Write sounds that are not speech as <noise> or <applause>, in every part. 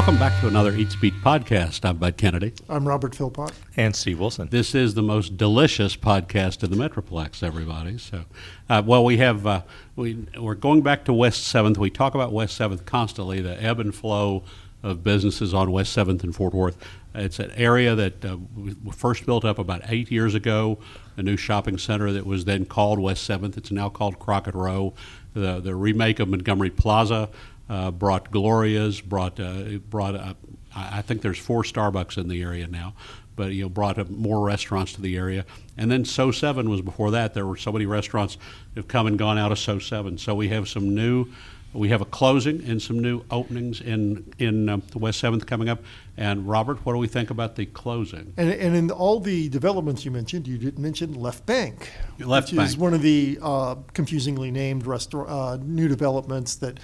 Welcome back to another Eat Speak podcast. I'm Bud Kennedy. I'm Robert Philpott. And Steve Wilson. This is the most delicious podcast in the Metroplex, everybody. So, uh, well, we have uh, we we're going back to West Seventh. We talk about West Seventh constantly, the ebb and flow of businesses on West Seventh and Fort Worth. It's an area that uh, we first built up about eight years ago. A new shopping center that was then called West Seventh. It's now called Crockett Row. The the remake of Montgomery Plaza uh, brought Gloria's, brought uh, brought uh, I think there's four Starbucks in the area now, but you know brought up more restaurants to the area. And then So Seven was before that. There were so many restaurants that have come and gone out of So Seven. So we have some new. We have a closing and some new openings in in um, the West Seventh coming up. And Robert, what do we think about the closing? And, and in all the developments you mentioned, you didn't mention Left Bank, Left which Bank. is one of the uh, confusingly named restaurant uh, new developments that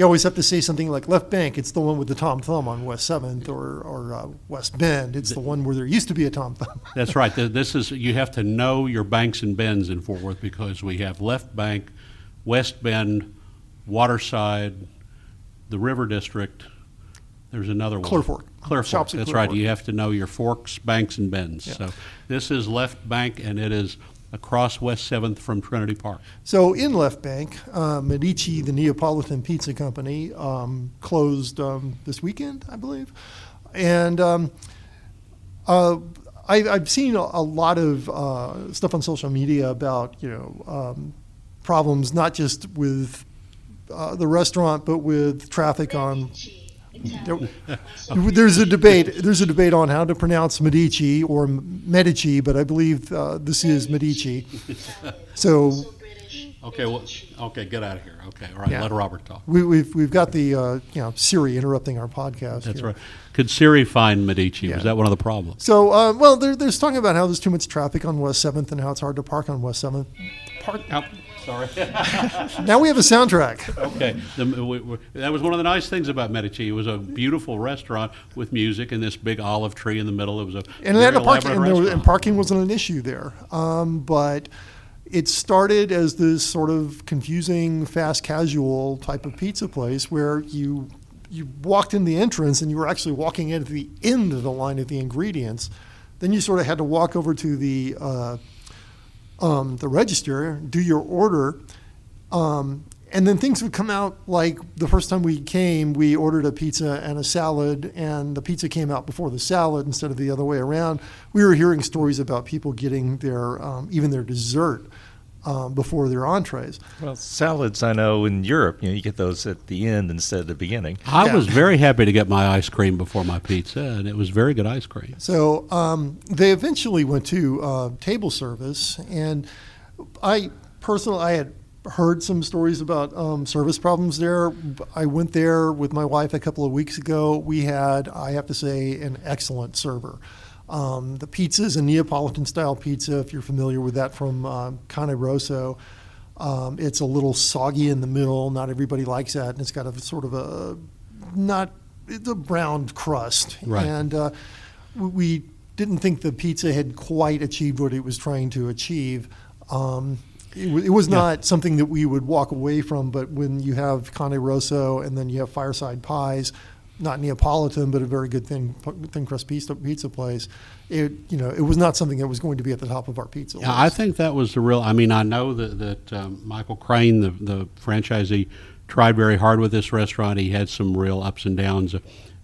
you always have to say something like Left Bank. It's the one with the Tom Thumb on West Seventh, or or uh, West Bend. It's the one where there used to be a Tom Thumb. <laughs> That's right. This is you have to know your banks and bends in Fort Worth because we have Left Bank, West Bend, Waterside, the River District. There's another one. Clear Fork. Clear Fork. Shops That's Clear right. Fork. You have to know your forks, banks, and bends. Yeah. So this is Left Bank, and it is across West Seventh from Trinity Park. So in Left Bank, uh, Medici, the Neapolitan pizza company, um, closed um, this weekend, I believe, and um, uh, I, I've seen a, a lot of uh, stuff on social media about you know um, problems not just with uh, the restaurant but with traffic on. There- <laughs> There's a debate, there's a debate on how to pronounce Medici or Medici, but I believe uh, this is Medici. So Okay, well, okay, get out of here. Okay, all right, Yeah. let Robert talk. we, we've, we've got the, uh, you know, Siri interrupting our podcast. That's here. right. Could Siri find Medici? Yeah. Was that one of the problems? So, uh, well, there's talking about how there's too much traffic on West 7th and how it's hard to park on West 7th part. Oh, sorry. <laughs> now we have a soundtrack. Okay. The, we, we, that was one of the nice things about Medici. It was a beautiful restaurant with music and this big olive tree in the middle. It was a and it had a parking and, was, and, parking wasn't an issue there, um, but. It started as this sort of confusing fast casual type of pizza place where you you walked in the entrance and you were actually walking in at the end of the line of the ingredients. Then you sort of had to walk over to the uh, um, the register, do your order, um, and then things would come out like the first time we came, we ordered a pizza and a salad, and the pizza came out before the salad instead of the other way around. We were hearing stories about people getting their um, even their dessert um, before their entrees. Well, salads, I know in Europe, you know, you get those at the end instead of the beginning. I Yeah. was very happy to get my ice cream before my pizza, and it was very good ice cream. So um, they eventually went to uh, table service, and I personally I had heard some stories about um, service problems there. I went there with my wife a couple of weeks ago. We had, I have to say, an excellent server. Um, the pizza is a Neapolitan style pizza, if you're familiar with that from uh, Cane Rosso. Um, it's a little soggy in the middle. Not everybody likes that, and it's got a sort of a not it's a browned crust. Right. And uh, we- didn't think the pizza had quite achieved what it was trying to achieve. Um, it, wa- it was Yeah. not something that we would walk away from, but when you have Cane Rosso and then you have Fireside Pies, not Neapolitan, but a very good thin, thin crust pizza, pizza place, it, you know, it was not something that was going to be at the top of our pizza list. Yeah, I think that was the real. I mean, I know that that um, Michael Crane, the the franchisee, tried very hard with this restaurant. He had some real ups and downs.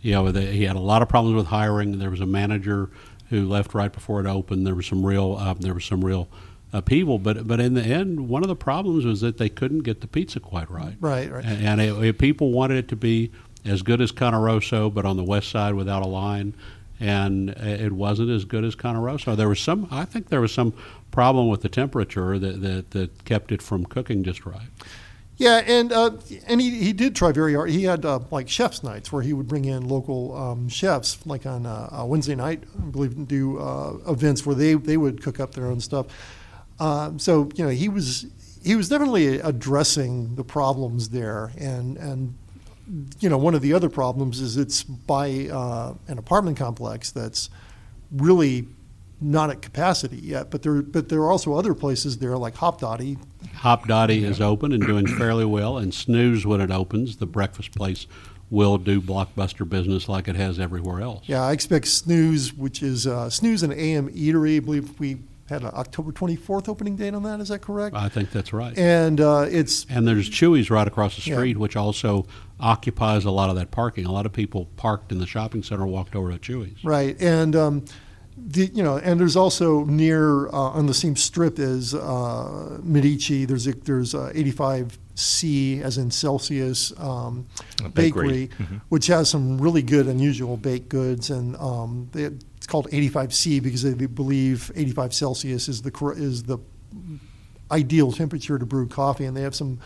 You know, the, he had a lot of problems with hiring. There was a manager who left right before it opened. There was some real. Um, there was some real upheaval. But but in the end, one of the problems was that they couldn't get the pizza quite right. Right, right. And, and it, it- people wanted it to be as good as Cane Rosso, but on the west side without a line. And it wasn't as good as Cane Rosso. There was some, I think there was some problem with the temperature that, that, that kept it from cooking just right. Yeah, and uh, and he, he did try very hard. He had uh, like chefs nights where he would bring in local um, chefs, like on uh, a Wednesday night, I believe, and do uh, events where they, they would cook up their own stuff. Um, so you know he was he was definitely addressing the problems there, and and you know one of the other problems is it's by uh, an apartment complex that's really not at capacity yet, but there but there are also other places there like Hopdoddy Hop Dotty is open and doing fairly well, and Snooze, when it opens, the breakfast place, will do blockbuster business like it has everywhere else. Yeah, I expect Snooze, which is uh, Snooze and AM Eatery. I believe we had an October 24th opening date on that. Is that correct? I think that's right. And uh, it's And there's Chewy's right across the Yeah. street, which also occupies a lot of that parking. A lot of people parked in the shopping center walked over to Chewy's. right, and um, the you know, and there's also near uh, on the same strip as uh, Medici. There's a, there's uh, 85C, as in Celsius um, A Bakery, bakery. Mhm. which has some really good, unusual baked goods, and um, they, it's called 85C because they believe 85 Celsius is the is the ideal temperature to brew coffee, and they have some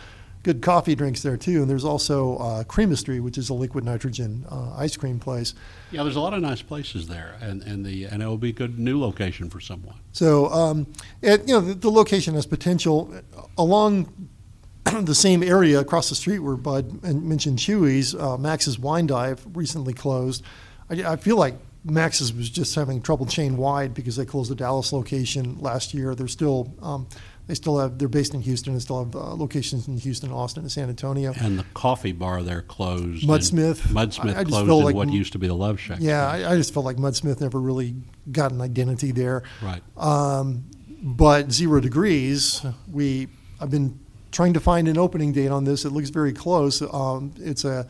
good coffee drinks there too. And there's also uh, Creamistry, which is a liquid nitrogen uh, ice cream place. Yeah, there's a lot of nice places there, and, and the and it will be a good new location for someone. So, um, and, you know, the, the location has potential along <clears throat> the same area across the street where Bud mentioned Chewy's. Uh, Max's Wine Dive recently closed. I, I feel like Max's was just having trouble chain wide because they closed the Dallas location last year. They're still um, they still have they're based in Houston and still have uh, locations in Houston, Austin, and San Antonio. And the coffee bar there closed. Mudsmith. Mudsmith I- I closed in like what used to be the Love Shack. Yeah, I, I just felt like Mudsmith never really got an identity there. Right. Um, but zero degrees, we I've been trying to find an opening date on this. It looks very close. Um, it's a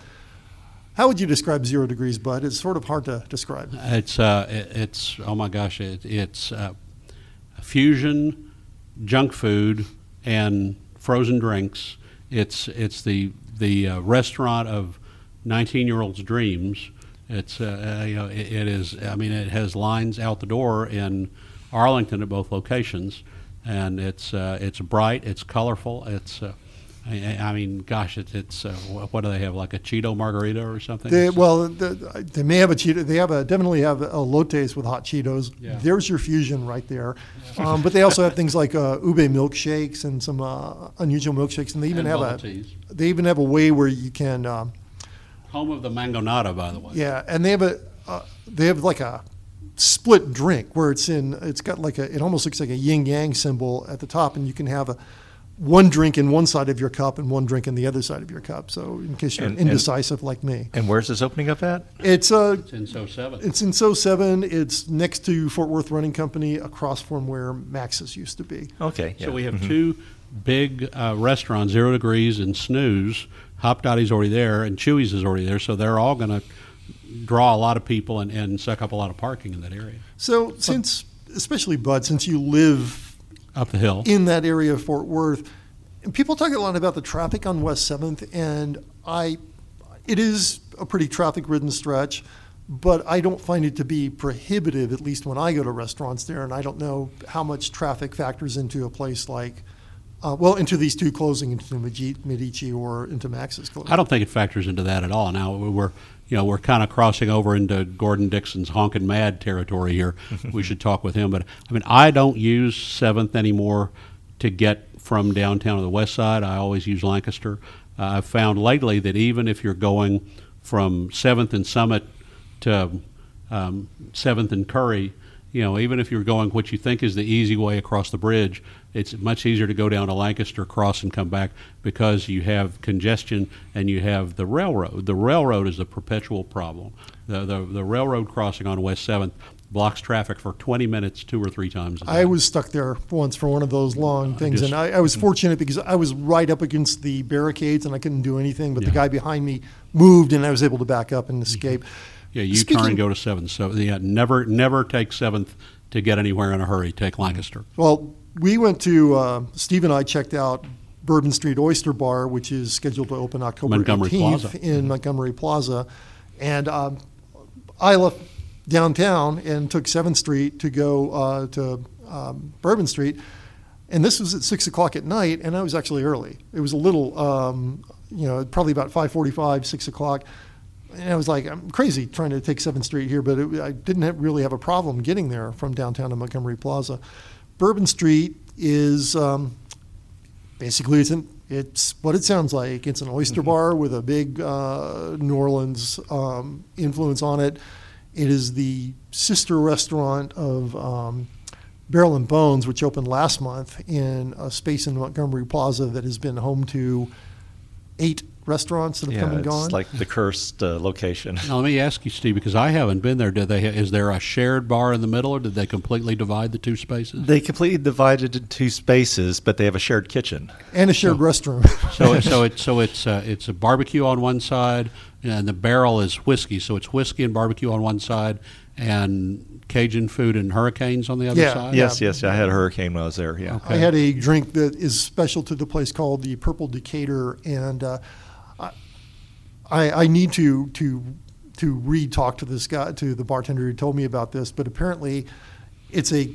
how would you describe zero degrees, Bud? It's sort of hard to describe. It's uh, it's oh my gosh, it, it's uh, fusion, junk food, and frozen drinks. It's it's the the uh, restaurant of nineteen year olds' dreams. It's uh, uh, you know it, it is. I mean, it has lines out the door in Arlington at both locations, and it's uh, it's bright, it's colorful, it's. I, I mean, gosh, it's, it's uh, what do they have? Like a Cheeto margarita or something? They, well, the, they may have a Cheeto. They have a definitely have a Lottes with hot Cheetos. Yeah. There's your fusion right there. Um, but they also have things like uh, ube milkshakes and some uh, unusual milkshakes, and they even And have a teas. they even have a way where you can. Um, Home of the mangonada, by the way. Yeah, and they have a uh, they have like a split drink where it's in it's got like a it almost looks like a yin yang symbol at the top, and you can have a one drink in one side of your cup and one drink in the other side of your cup. So in case you're And- and- indecisive like me, And where's this opening up at? it's uh It's in so seven. it's in So Seven. It's next to Fort Worth Running Company, across from where Max's used to be. Okay. So we have Mhm. two big uh, restaurants, Zero Degrees and Snooze. Hopdoddy's already there, and Chewy's is already there. So they're all going to draw a lot of people and, and suck up a lot of parking in that area. So since especially Bud, since you live Up the hill. in that area of Fort Worth. And people talk a lot about the traffic on West Seventh, and I, it is a pretty traffic-ridden stretch, but I don't find it to be prohibitive. At least when I go to restaurants there, and I don't know how much traffic factors into a place like, uh, well, into these two closing, into Medici or into Max's closing. I don't think it factors into that at all. Now we're, you know, we're kind of crossing over into Gordon Dickson's honking mad territory here. <laughs> we should talk with him, but I mean, I don't use Seventh anymore to get from downtown to the west side. I always use Lancaster. Uh, I've found lately that even if you're going from Seventh and Summit to um, Seventh and Curry, you know, even if you're going what you think is the easy way across the bridge, it's much easier to go down to Lancaster, cross, and come back because you have congestion and you have the railroad. The railroad is a perpetual problem. The, the, the railroad crossing on West 7th blocks traffic for 20 minutes two or three times a day. I was stuck there once for one of those long uh, things, just- and I, I was fortunate because I was right up against the barricades and I couldn't do anything. But the guy behind me moved, and I was able to back up and mm-hmm. escape. Yeah, you Speaking- turn and go to 7th. So, yeah, never, never take 7th to get anywhere in a hurry. Take Lancaster. Well, we went to uh, Steve and I checked out Bourbon Street Oyster Bar, which is scheduled to open October Montgomery 18th Plaza. in Montgomery Plaza, and um, I left downtown and took Seventh Street to go uh, to um, Bourbon Street, and this was at six o'clock at night, and I was actually early. It was a little, um, you know, probably about five forty-five, six o'clock. And I was like, I'm crazy trying to take Seventh Street here, but it, I didn't have, really have a problem getting there from downtown to Montgomery Plaza. Bourbon Street is um, basically it's an, it's what it sounds like. It's an oyster bar with a big uh, New Orleans um, influence on it. It is the sister restaurant of um, Barrel and Bones, which opened last month in a space in Montgomery Plaza that has been home to eight restaurants that have Yeah, come and it's gone. like the cursed uh, location. Now, let me ask you, Steve, because I haven't been there. Did they? Is there a shared bar in the middle, or did they completely divide the two spaces? They completely divided into two spaces, but they have a shared kitchen. and a shared restroom. <laughs> So, so <laughs> it's so it's uh, it's a barbecue on one side, and the barrel is whiskey. So it's whiskey and barbecue on one side, and Cajun food and hurricanes on the other Yeah. side. Yes, yes, I had a hurricane when I was there. Yeah. Okay. I had a drink that is special to the place called the Purple Decatur, and uh, I, I need to to to re-talk to this guy to the bartender who told me about this. But apparently, it's a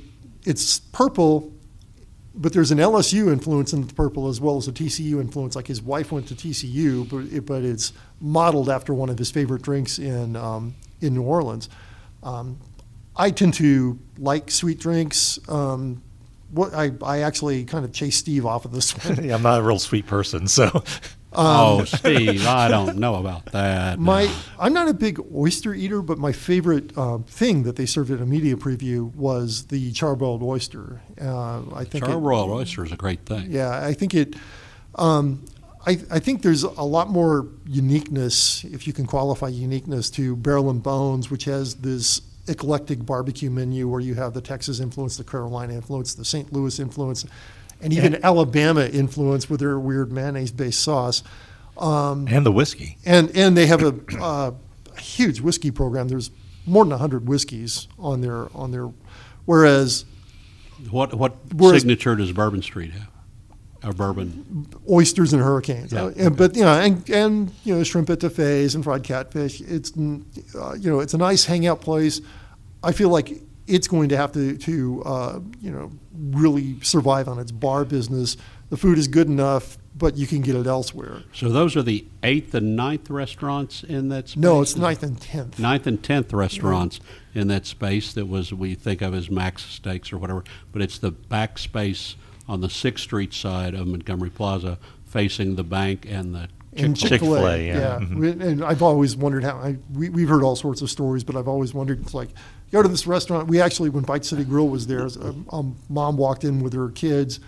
it's purple, but there's an LSU influence in the purple as well as a TCU influence. Like his wife went to TCU, but it, but it's modeled after one of his favorite drinks in um, in New Orleans. Um, I tend to like sweet drinks. Um, what I, I actually kind of chased Steve off of this one. <laughs> Yeah, I'm not a real sweet person, so <laughs> oh, Steve, I don't know about that. My, I'm not a big oyster eater, but my favorite uh, thing that they served at a media preview was the charbroiled oyster. Uh, I think charbroiled oyster is a great thing. Yeah, I think it. Um, I, I think there's a lot more uniqueness, if you can qualify uniqueness, to Barrel and Bones, which has this eclectic barbecue menu where you have the Texas influence, the Carolina influence, the St. Louis influence, and even Alabama influence with their weird mayonnaise-based sauce. Um, and the whiskey. and and they have a, uh, a huge whiskey program. There's more than hundred whiskeys on their on their, whereas What what Whereas- signature does Bourbon Street have? Or bourbon? oysters and hurricanes. Yeah, Uh, and, But you know, and, and you know, shrimp etouffees and fried catfish. It's uh, you know, it's a nice hangout place. I feel like it's going to have to to uh, you know really survive on its bar business. The food is good enough, but you can get it elsewhere. So those are the eighth and ninth restaurants in that space? No, it's ninth and tenth. ninth and tenth restaurants in that space that was we think of as Max Steaks or whatever, but it's the back space on the Sixth Street side of Montgomery Plaza, facing the bank and the And Chick-fil-A. Chick-fil-A, Chick-fil-A, yeah. yeah. Mhm. And I've always wondered how, I, we, we've heard all sorts of stories, but I've always wondered, it's like, go to this restaurant. We actually, when Bite City Grill was there, a, a mom walked in with her kids,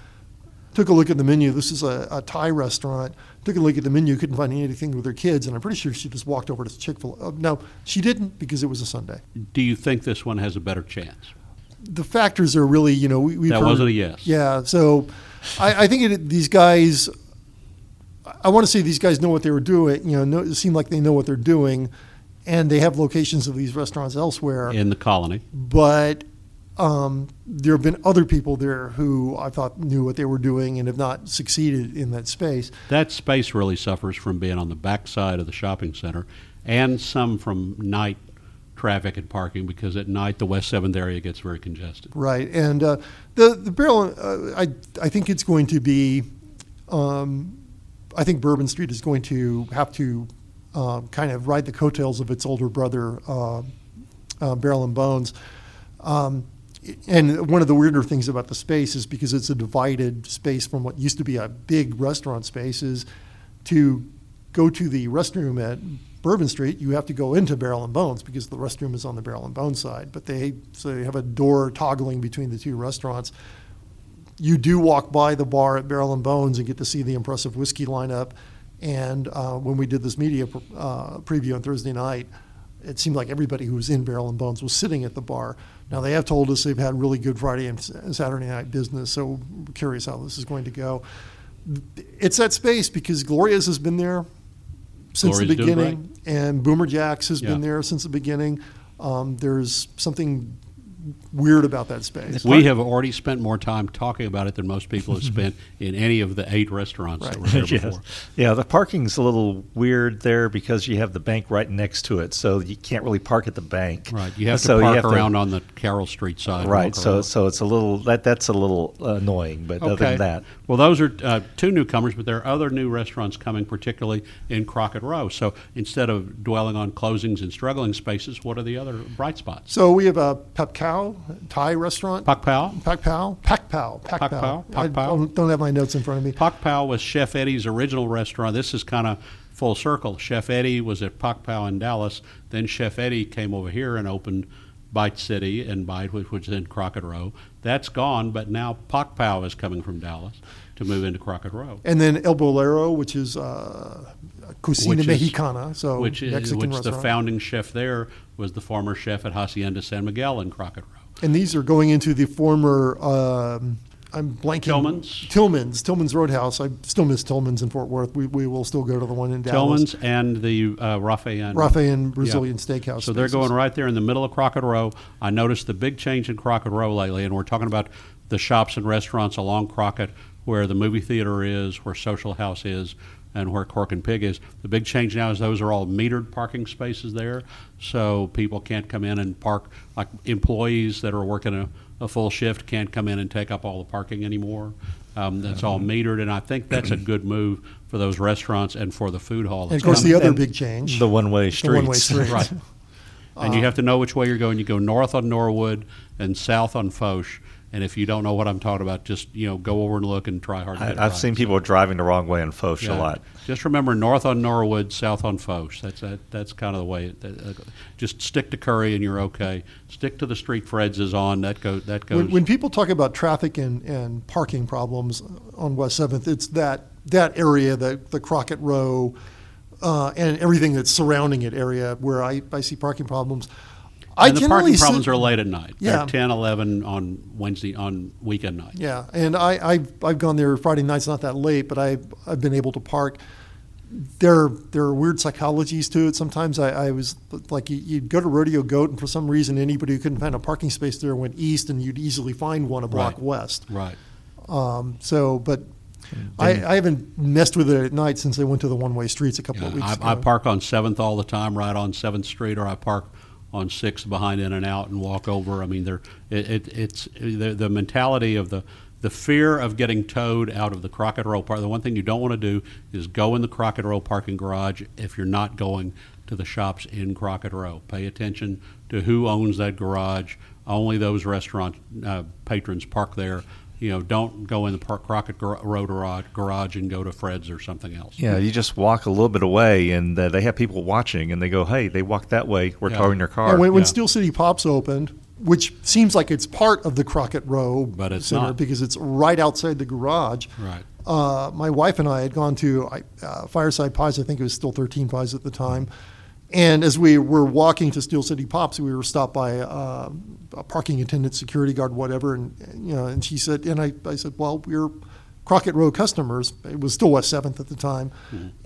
took a look at the menu. This is a, a Thai restaurant. Took a look at the menu, couldn't find anything with her kids, and I'm pretty sure she just walked over to Chick-fil-A. Uh, no, she didn't because it was a Sunday. Do you think this one has a better chance? the factors are really, you know, we, we've That heard- wasn't a yes. Yeah, so I, I think it, these guys, I want to say these guys know what they were doing. You know, know, it seemed like they know what they're doing, and they have locations of these restaurants elsewhere. In the colony, But um, there have been other people there who I thought knew what they were doing and have not succeeded in that space. that space really suffers from being on the back side of the shopping center, and some from night traffic and parking because at night the West Seventh area gets very congested. Right, and uh, the the barrel, uh, I I think it's going to be, um, I think Bourbon Street is going to have to uh, kind of ride the coattails of its older brother, uh, uh, Barrel and Bones. Um, and one of the weirder things about the space is because it's a divided space from what used to be a big restaurant space is to go to the restroom at Bourbon Street, you have to go into Barrel and Bones because the restroom is on the Barrel and Bones side. But they so they have a door toggling between the two restaurants. You do walk by the bar at Barrel and Bones and get to see the impressive whiskey lineup. And uh, when we did this media uh, preview on Thursday night, it seemed like everybody who was in Barrel and Bones was sitting at the bar. Now they have told us they've had really good Friday and Saturday night business, so we're curious how this is going to go. It's that space because Gloria's has been there since Gloria's the beginning, and Boomer Jacks has Yeah. been there since the beginning. Um, there's something weird about that space. We have already spent more time talking about it than most people have spent <laughs> in any of the eight restaurants that Right. were there <laughs> yes. before. Yeah, the parking's a little weird there because you have the bank right next to it, so you can't really park at the bank. Right, you have to So park around on the Carroll Street side. Right, so around. so it's a little that that's a little annoying, but other than that, Well, those are uh, two newcomers, but there are other new restaurants coming, particularly in Crockett Row. So instead of dwelling on closings and struggling spaces, what are the other bright spots? So we have a Pep Cow Thai restaurant. Pak Pao. Pak Pao? Pak Pao. Pak Pao. Pao? I Pak Pao? don't, don't have my notes in front of me. Pak Pao was Chef Eddie's original restaurant. This is kind of full circle. Chef Eddie was at Pak Pao in Dallas. Then Chef Eddie came over here and opened Bite City and Bite, which was in Crockett Row. That's gone, but now Pak Pao is coming from Dallas. To move into Crockett Row. And then El Bolero, which is uh, Cocina Which is- Mexicana, so which is, Mexican which the founding chef there was the former chef at Hacienda San Miguel in Crockett Row. and these are going into the former. Um, I'm blanking. Tillman's? Tillman's. Tillman's Roadhouse. I still miss Tillman's in Fort Worth. We, we will still go to the one in Dallas. Tillman's and the uh, Rafain. Rafain Brazilian Steakhouse. So they're going right there in the middle of Crockett Row. I noticed the big change in Crockett Row lately, and we're talking about the shops and restaurants along Crockett where the movie theater is, where Social House is, and where Cork and Pig is. The big change now is those are all metered parking spaces there, so people can't come in and park, like employees that are working a, a full shift can't come in and take up all the parking anymore. Um, that's all metered, and I think that's a good move for those restaurants and for the food hall. And that's of course, coming. the other big change. The one-way the one-way streets. streets. Right. And you have to know which way you're going. You go north on Norwood and south on Foch. And if you don't know what I'm talking about, just you know go over and look and try hard. To get I, I've right. seen people driving the wrong way in Foch Yeah. a lot. Just remember north on Norwood, south on Foch. That's that, that's kind of the way. It, that, uh, just stick to Curry and you're okay. Stick to the street Fred's is on. That go that goes. When, when people talk about traffic and, and parking problems on West Seventh, it's that that area, the the Crockett Row, uh, and everything that's surrounding it area where I, I see parking problems. I and the parking problems sit- are late at night. Yeah. They're 10, 11 on Wednesday on weekend night. Yeah, and I, I've, I've gone there Friday nights, not that late, but I, I've been able to park. There, there are weird psychologies to it. Sometimes I, I was like, you, you'd go to Rodeo Goat, and for some reason, anybody who couldn't find a parking space there went east, and you'd easily find one a block Right. west. Right. Um, so, but I, I haven't messed with it at night since they went to the one-way streets a couple Yeah, of weeks I, I park on Seventh all the time, right on Seventh Street, or I park on Sixth behind In and Out and walk over. I mean, they're, it, it, it's the, the mentality of the the fear of getting towed out of the Crockett Row park. The one thing you don't want to do is go in the Crockett Row parking garage if you're not going to the shops in Crockett Row. Pay attention to who owns that garage. Only those restaurant uh, patrons park there. You know, don't go in the park, Crockett Road garage, garage and go to Fred's or something else. Yeah, you just walk a little bit away, and uh, they have people watching, and they go, "Hey, they walked that way. We're Yeah. towing your Yeah, car." when, when yeah. Steel City Pops opened, which seems like it's part of the Crockett Row But it's Center not. because it's right outside the garage. Right. uh, my wife and I had gone to uh, Fireside Pies. I think it was still 13 Pies at the time. And as we were walking to Steel City Pops, we were stopped by uh, a parking attendant, security guard, whatever. And you know, and she said, and I, I said, well, we're Crockett Row customers. It was still West Seventh at the time,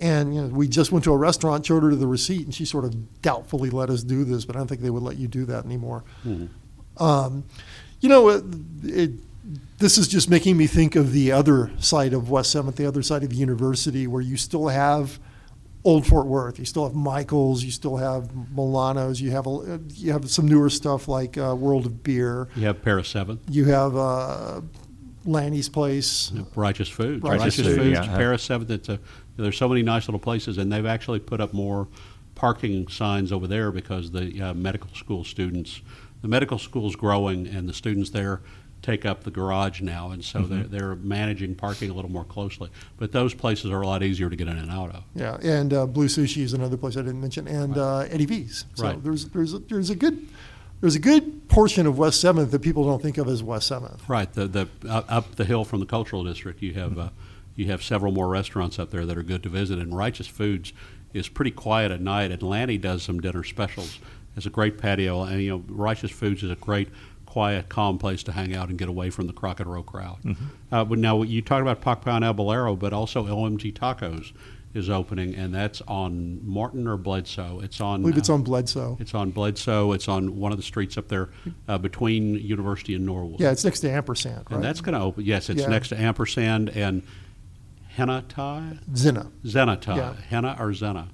and you know, we just went to a restaurant, showed her the receipt, and she sort of doubtfully let us do this. But I don't think they would let you do that anymore. Um, you know, it, it, this is just making me think of the other side of West Seventh, the other side of the university, where you still have Old Fort Worth, you still have Michaels, you still have Milano's, you have a, you have some newer stuff like uh, World of Beer, You have Paris Seventh. you have uh, Lanny's Place. Righteous Foods. Righteous Food, Foods, yeah. Paris Seventh. It's a, there's so many nice little places, and they've actually put up more parking signs over there because the uh, medical school students, the medical school's growing, and the students there take up the garage now, and so Mm-hmm. they're, they're managing parking a little more closely. But those places are a lot easier to get in and out of. Yeah, and uh, Blue Sushi is another place I didn't mention, and uh, Eddie V's. So Right. there's there's a, there's a good there's a good portion of West Seventh that people don't think of as West Seventh. Right. The the uh, up the hill from the cultural district, you have uh, you have several more restaurants up there that are good to visit. And Righteous Foods is pretty quiet at night. And Lanny does some dinner specials. It's a great patio, and you know Righteous Foods is a great, quiet, calm place to hang out and get away from the Crockett Row crowd. Uh, but now you talked about Pac and El Bolero, but also OMG Tacos is opening, and that's on Martin or Bledsoe. It's on. I believe it's uh, on Bledsoe. It's on Bledsoe. It's on one of the streets up there uh, between University and Norwood. Yeah, it's next to Ampersand, right? And that's going to open. Yes, it's Yeah. next to Ampersand and Henna Thai, Zinna. Zena Thai, Yeah. Henna or Zena.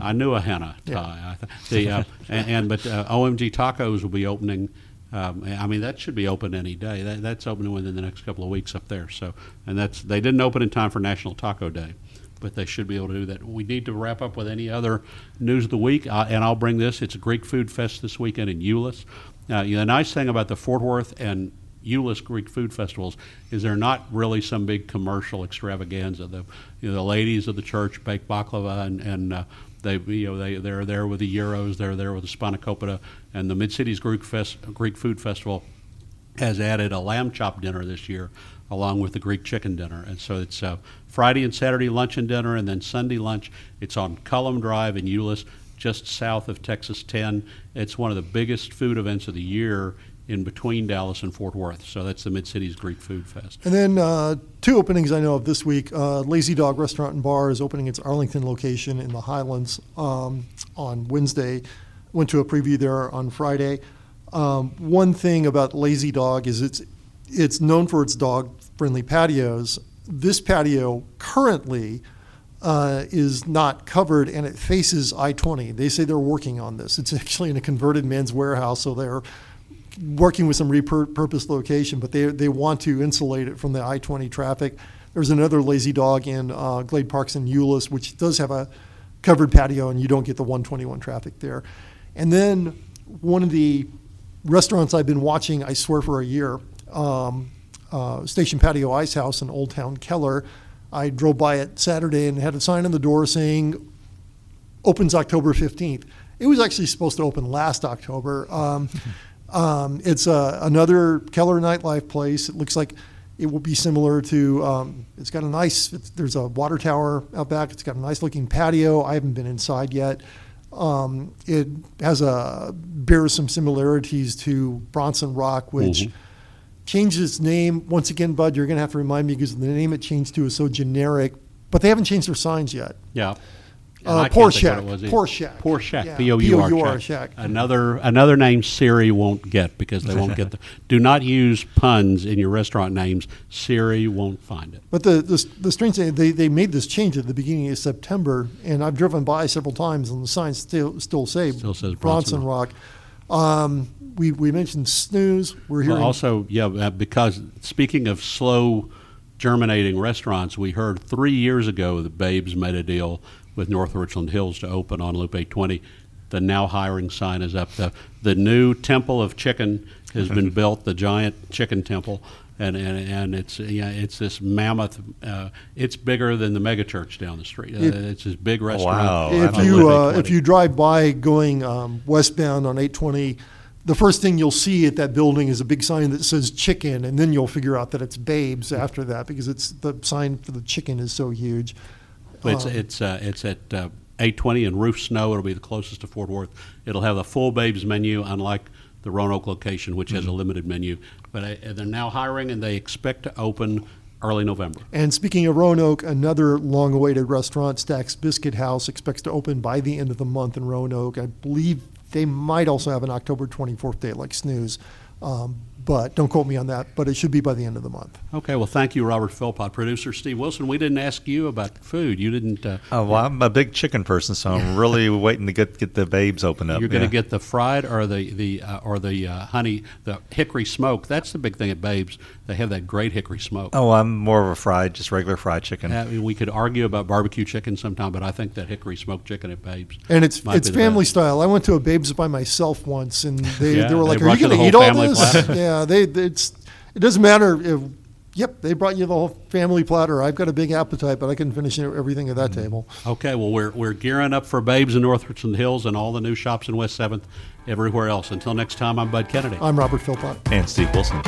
I knew a Henna Yeah. Thai. I th- the, uh, <laughs> and, and but uh, OMG Tacos will be opening. Um, I mean, that should be open any day. That, that's opening within the next couple of weeks up there. So, and that's they didn't open in time for National Taco Day, but they should be able to do that. We need to wrap up with any other news of the week, uh, and I'll bring this. It's a Greek Food Fest this weekend in Euless. Now, you know, the nice thing about the Fort Worth and Euless Greek food festivals is they're not really some big commercial extravaganza. The you know, the ladies of the church bake baklava and and uh, they you know they they're there with the euros, they're there with the spanakopita, and the Mid Cities Greek Fest Greek Food Festival has added a lamb chop dinner this year along with the Greek chicken dinner. And so it's uh, Friday and Saturday lunch and dinner, and then Sunday lunch. It's on Cullum Drive in Euless, just south of Texas 10. It's one of the biggest food events of the year in between Dallas and Fort Worth. So that's the Mid Cities Greek Food Fest. And then uh, two openings I know of this week. Uh, Lazy Dog Restaurant and Bar is opening its Arlington location in the Highlands um, on Wednesday. Went to a preview there on Friday. Um, one thing about Lazy Dog is it's it's known for its dog friendly patios. This patio currently uh, is not covered and it faces I 20. They say they're working on this. It's actually in a converted men's warehouse, so they're working with some repurposed location, but they, they want to insulate it from the I 20 traffic. There's another lazy dog in uh, Glade Parks in Euless, which does have a covered patio, and you don't get the 121 traffic there. And then one of the restaurants I've been watching, I swear, for a year, um, uh, Station Patio Ice House in Old Town Keller. I drove by it Saturday and had a sign on the door saying opens October 15th. It was actually supposed to open last October. Um, <laughs> um, it's uh, another Keller nightlife place. It looks like it will be similar to. Um, it's got a nice. It's, there's a water tower out back. It's got a nice looking patio. I haven't been inside yet. Um, it has a bears some similarities to Bronson Rock, which Mhm. changed its name. Once again, Bud, you're going to have to remind me because the name it changed to is so generic. But they haven't changed their signs yet. Yeah. Uh, can't Poor think Shack. it was either. Pour Shack. Pour Shack. Yeah, P O U R. Shack. Another another name Siri won't get because they won't get the. <laughs> Do not use puns in your restaurant names. Siri won't find it. But the, the, the strange thing, they, they made this change at the beginning of September, and I've driven by several times, and the signs still still say Still says Bronson Bronson Rock. Um, we, we mentioned snooze. We're hearing Well, also, yeah, uh, because speaking of slow germinating restaurants, we heard three years ago that Babes made a deal with North Richland Hills to open on Loop 820. The now hiring sign is up. The, the new Temple of Chicken has been <laughs> built, the giant chicken temple. And, and, and it's yeah it's this mammoth uh, it's bigger than the megachurch down the street uh, It- it's this big restaurant Wow. if you Loop uh, 820. if you drive by going um, westbound on 820, the first thing you'll see at that building is a big sign that says chicken, and then you'll figure out that it's Babes after that because it's the sign for the chicken is so huge. It's Um, it's uh, it's at uh, 820 and Rufe Snow. It'll be the closest to Fort Worth. It'll have a full Babes menu, unlike the Roanoke location, which has a limited menu. But uh, they're now hiring, and they expect to open early November. And speaking of Roanoke, another long-awaited restaurant, Stack's Biscuit House, expects to open by the end of the month in Roanoke. I believe they might also have an October 24th date, like Snooze, um, but don't quote me on that. But it should be by the end of the month. Okay, well, thank you, Robert Philpott. Producer Steve Wilson, we didn't ask you about food. You didn't. Uh, Oh, well, I'm a big chicken person, so I'm <laughs> really waiting to get get the babes open up. You're going to yeah. get the fried or the the uh, or the uh, honey, the hickory smoke. That's the big thing at Babes. They have that great hickory smoke. Oh, I'm more of a fried, just regular fried chicken. Uh, we could argue about barbecue chicken sometime, but I think that hickory smoked chicken at Babes. And it's might it's be family best. style. I went to a Babes by myself once, and they, Yeah, they were they like, "Are you you going to eat all this?" platter? <laughs> yeah, they it's it doesn't matter. If, yep, they brought you the whole family platter. I've got a big appetite, but I couldn't finish everything at that Mm-hmm. table. Okay, well, we're, we're gearing up for Babes in North Richland Hills and all the new shops in West 7th, everywhere else. Until next time, I'm Bud Kennedy. I'm Robert Philpott. And Steve Wilson.